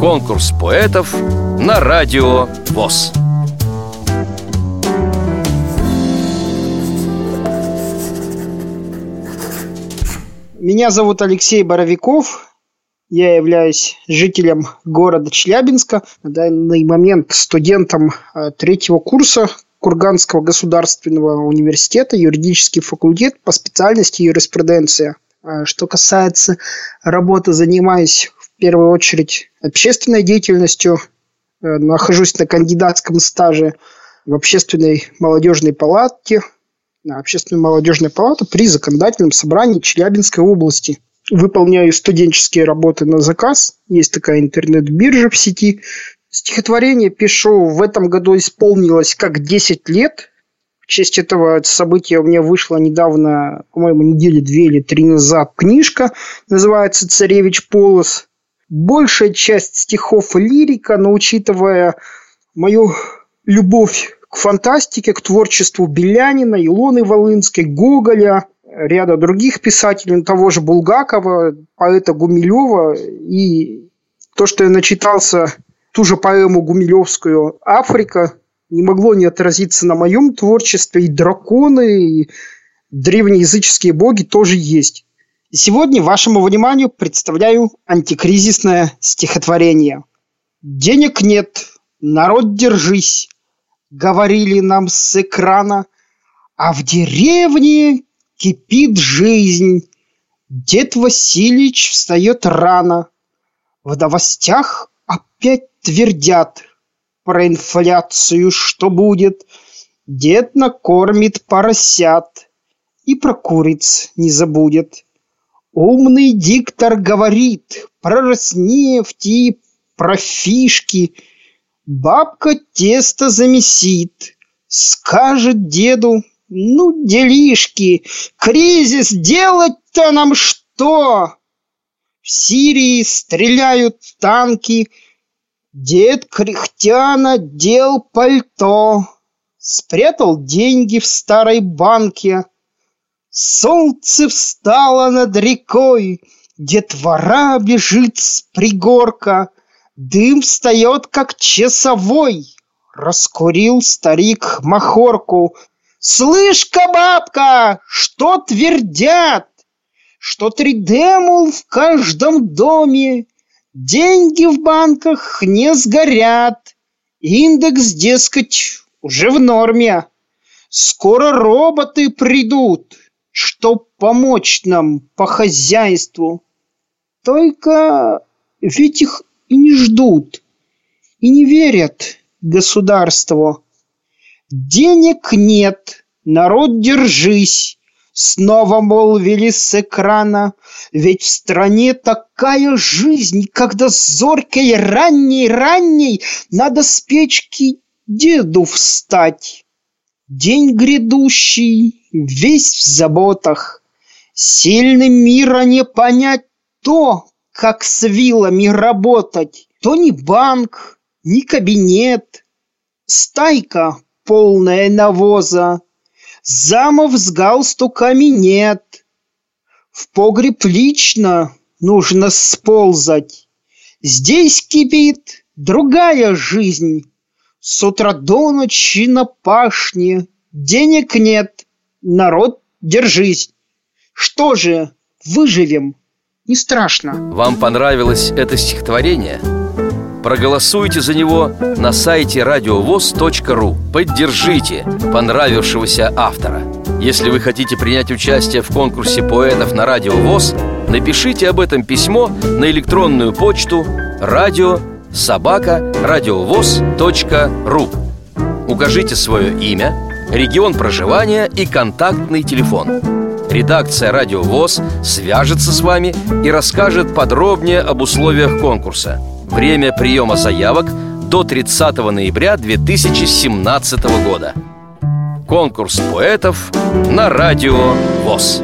Конкурс поэтов на радио ВОЗ. Меня зовут Алексей Боровиков. Я являюсь жителем города Челябинска. На данный момент студентом э, третьего курса Курганского государственного университета, юридический факультет по специальности юриспруденция. А что касается работы, занимаюсь в первую очередь общественной деятельностью. Э, нахожусь на кандидатском стаже в общественной молодежной палате, на общественную молодежную палату при законодательном собрании Челябинской области. Выполняю студенческие работы на заказ. Есть такая интернет-биржа в сети. Стихотворение пишу. В этом году исполнилось как 10 лет. В честь этого события у меня вышла недавно, по-моему, недели две или три назад книжка. Называется «Царевич Полос». Большая часть стихов лирика, но учитывая мою любовь к фантастике, к творчеству Белянина, Илоны Волынской, Гоголя, ряда других писателей, того же Булгакова, поэта Гумилева. И то, что я начитался, ту же поэму Гумилевскую «Африка», не могло не отразиться на моем творчестве. И драконы, и древнеязыческие боги тоже есть. Сегодня вашему вниманию представляю антикризисное стихотворение. «Денег нет, народ держись, говорили нам с экрана, а в деревне кипит жизнь. Дед Васильевич встает рано. В новостях опять твердят про инфляцию, что будет. Дед накормит поросят и про куриц не забудет. Умный диктор говорит про Роснефть и про фишки – Бабка тесто замесит, скажет деду, ну, делишки, кризис, делать-то нам что? В Сирии стреляют танки, дед кряхтя надел пальто, спрятал деньги в старой банке. Солнце встало над рекой, детвора бежит с пригорка — Дым встает, как часовой. Раскурил старик махорку. Слышь-ка, бабка, что твердят? Что 3D, мол, в каждом доме. Деньги в банках не сгорят. Индекс, дескать, уже в норме. Скоро роботы придут, чтоб помочь нам по хозяйству. Только ведь их и не ждут, и не верят государству. Денег нет, народ держись, Снова молвили с экрана, Ведь в стране такая жизнь, Когда зоркой ранней-ранней Надо с печки деду встать. День грядущий, весь в заботах, Сильным мира не понять то, как с вилами работать. То ни банк, ни кабинет. Стайка полная навоза. Замов с галстуками нет. В погреб лично нужно сползать. Здесь кипит другая жизнь. С утра до ночи на пашне. Денег нет, народ, держись. Что же, выживем? не страшно. Вам понравилось это стихотворение? Проголосуйте за него на сайте радиовоз.ру Поддержите понравившегося автора Если вы хотите принять участие в конкурсе поэтов на Радио ВОЗ Напишите об этом письмо на электронную почту радио собака радиовоз.ру Укажите свое имя, регион проживания и контактный телефон – Редакция «Радио ВОЗ» свяжется с вами и расскажет подробнее об условиях конкурса. Время приема заявок до 30 ноября 2017 года. Конкурс поэтов на Радио ВОЗ.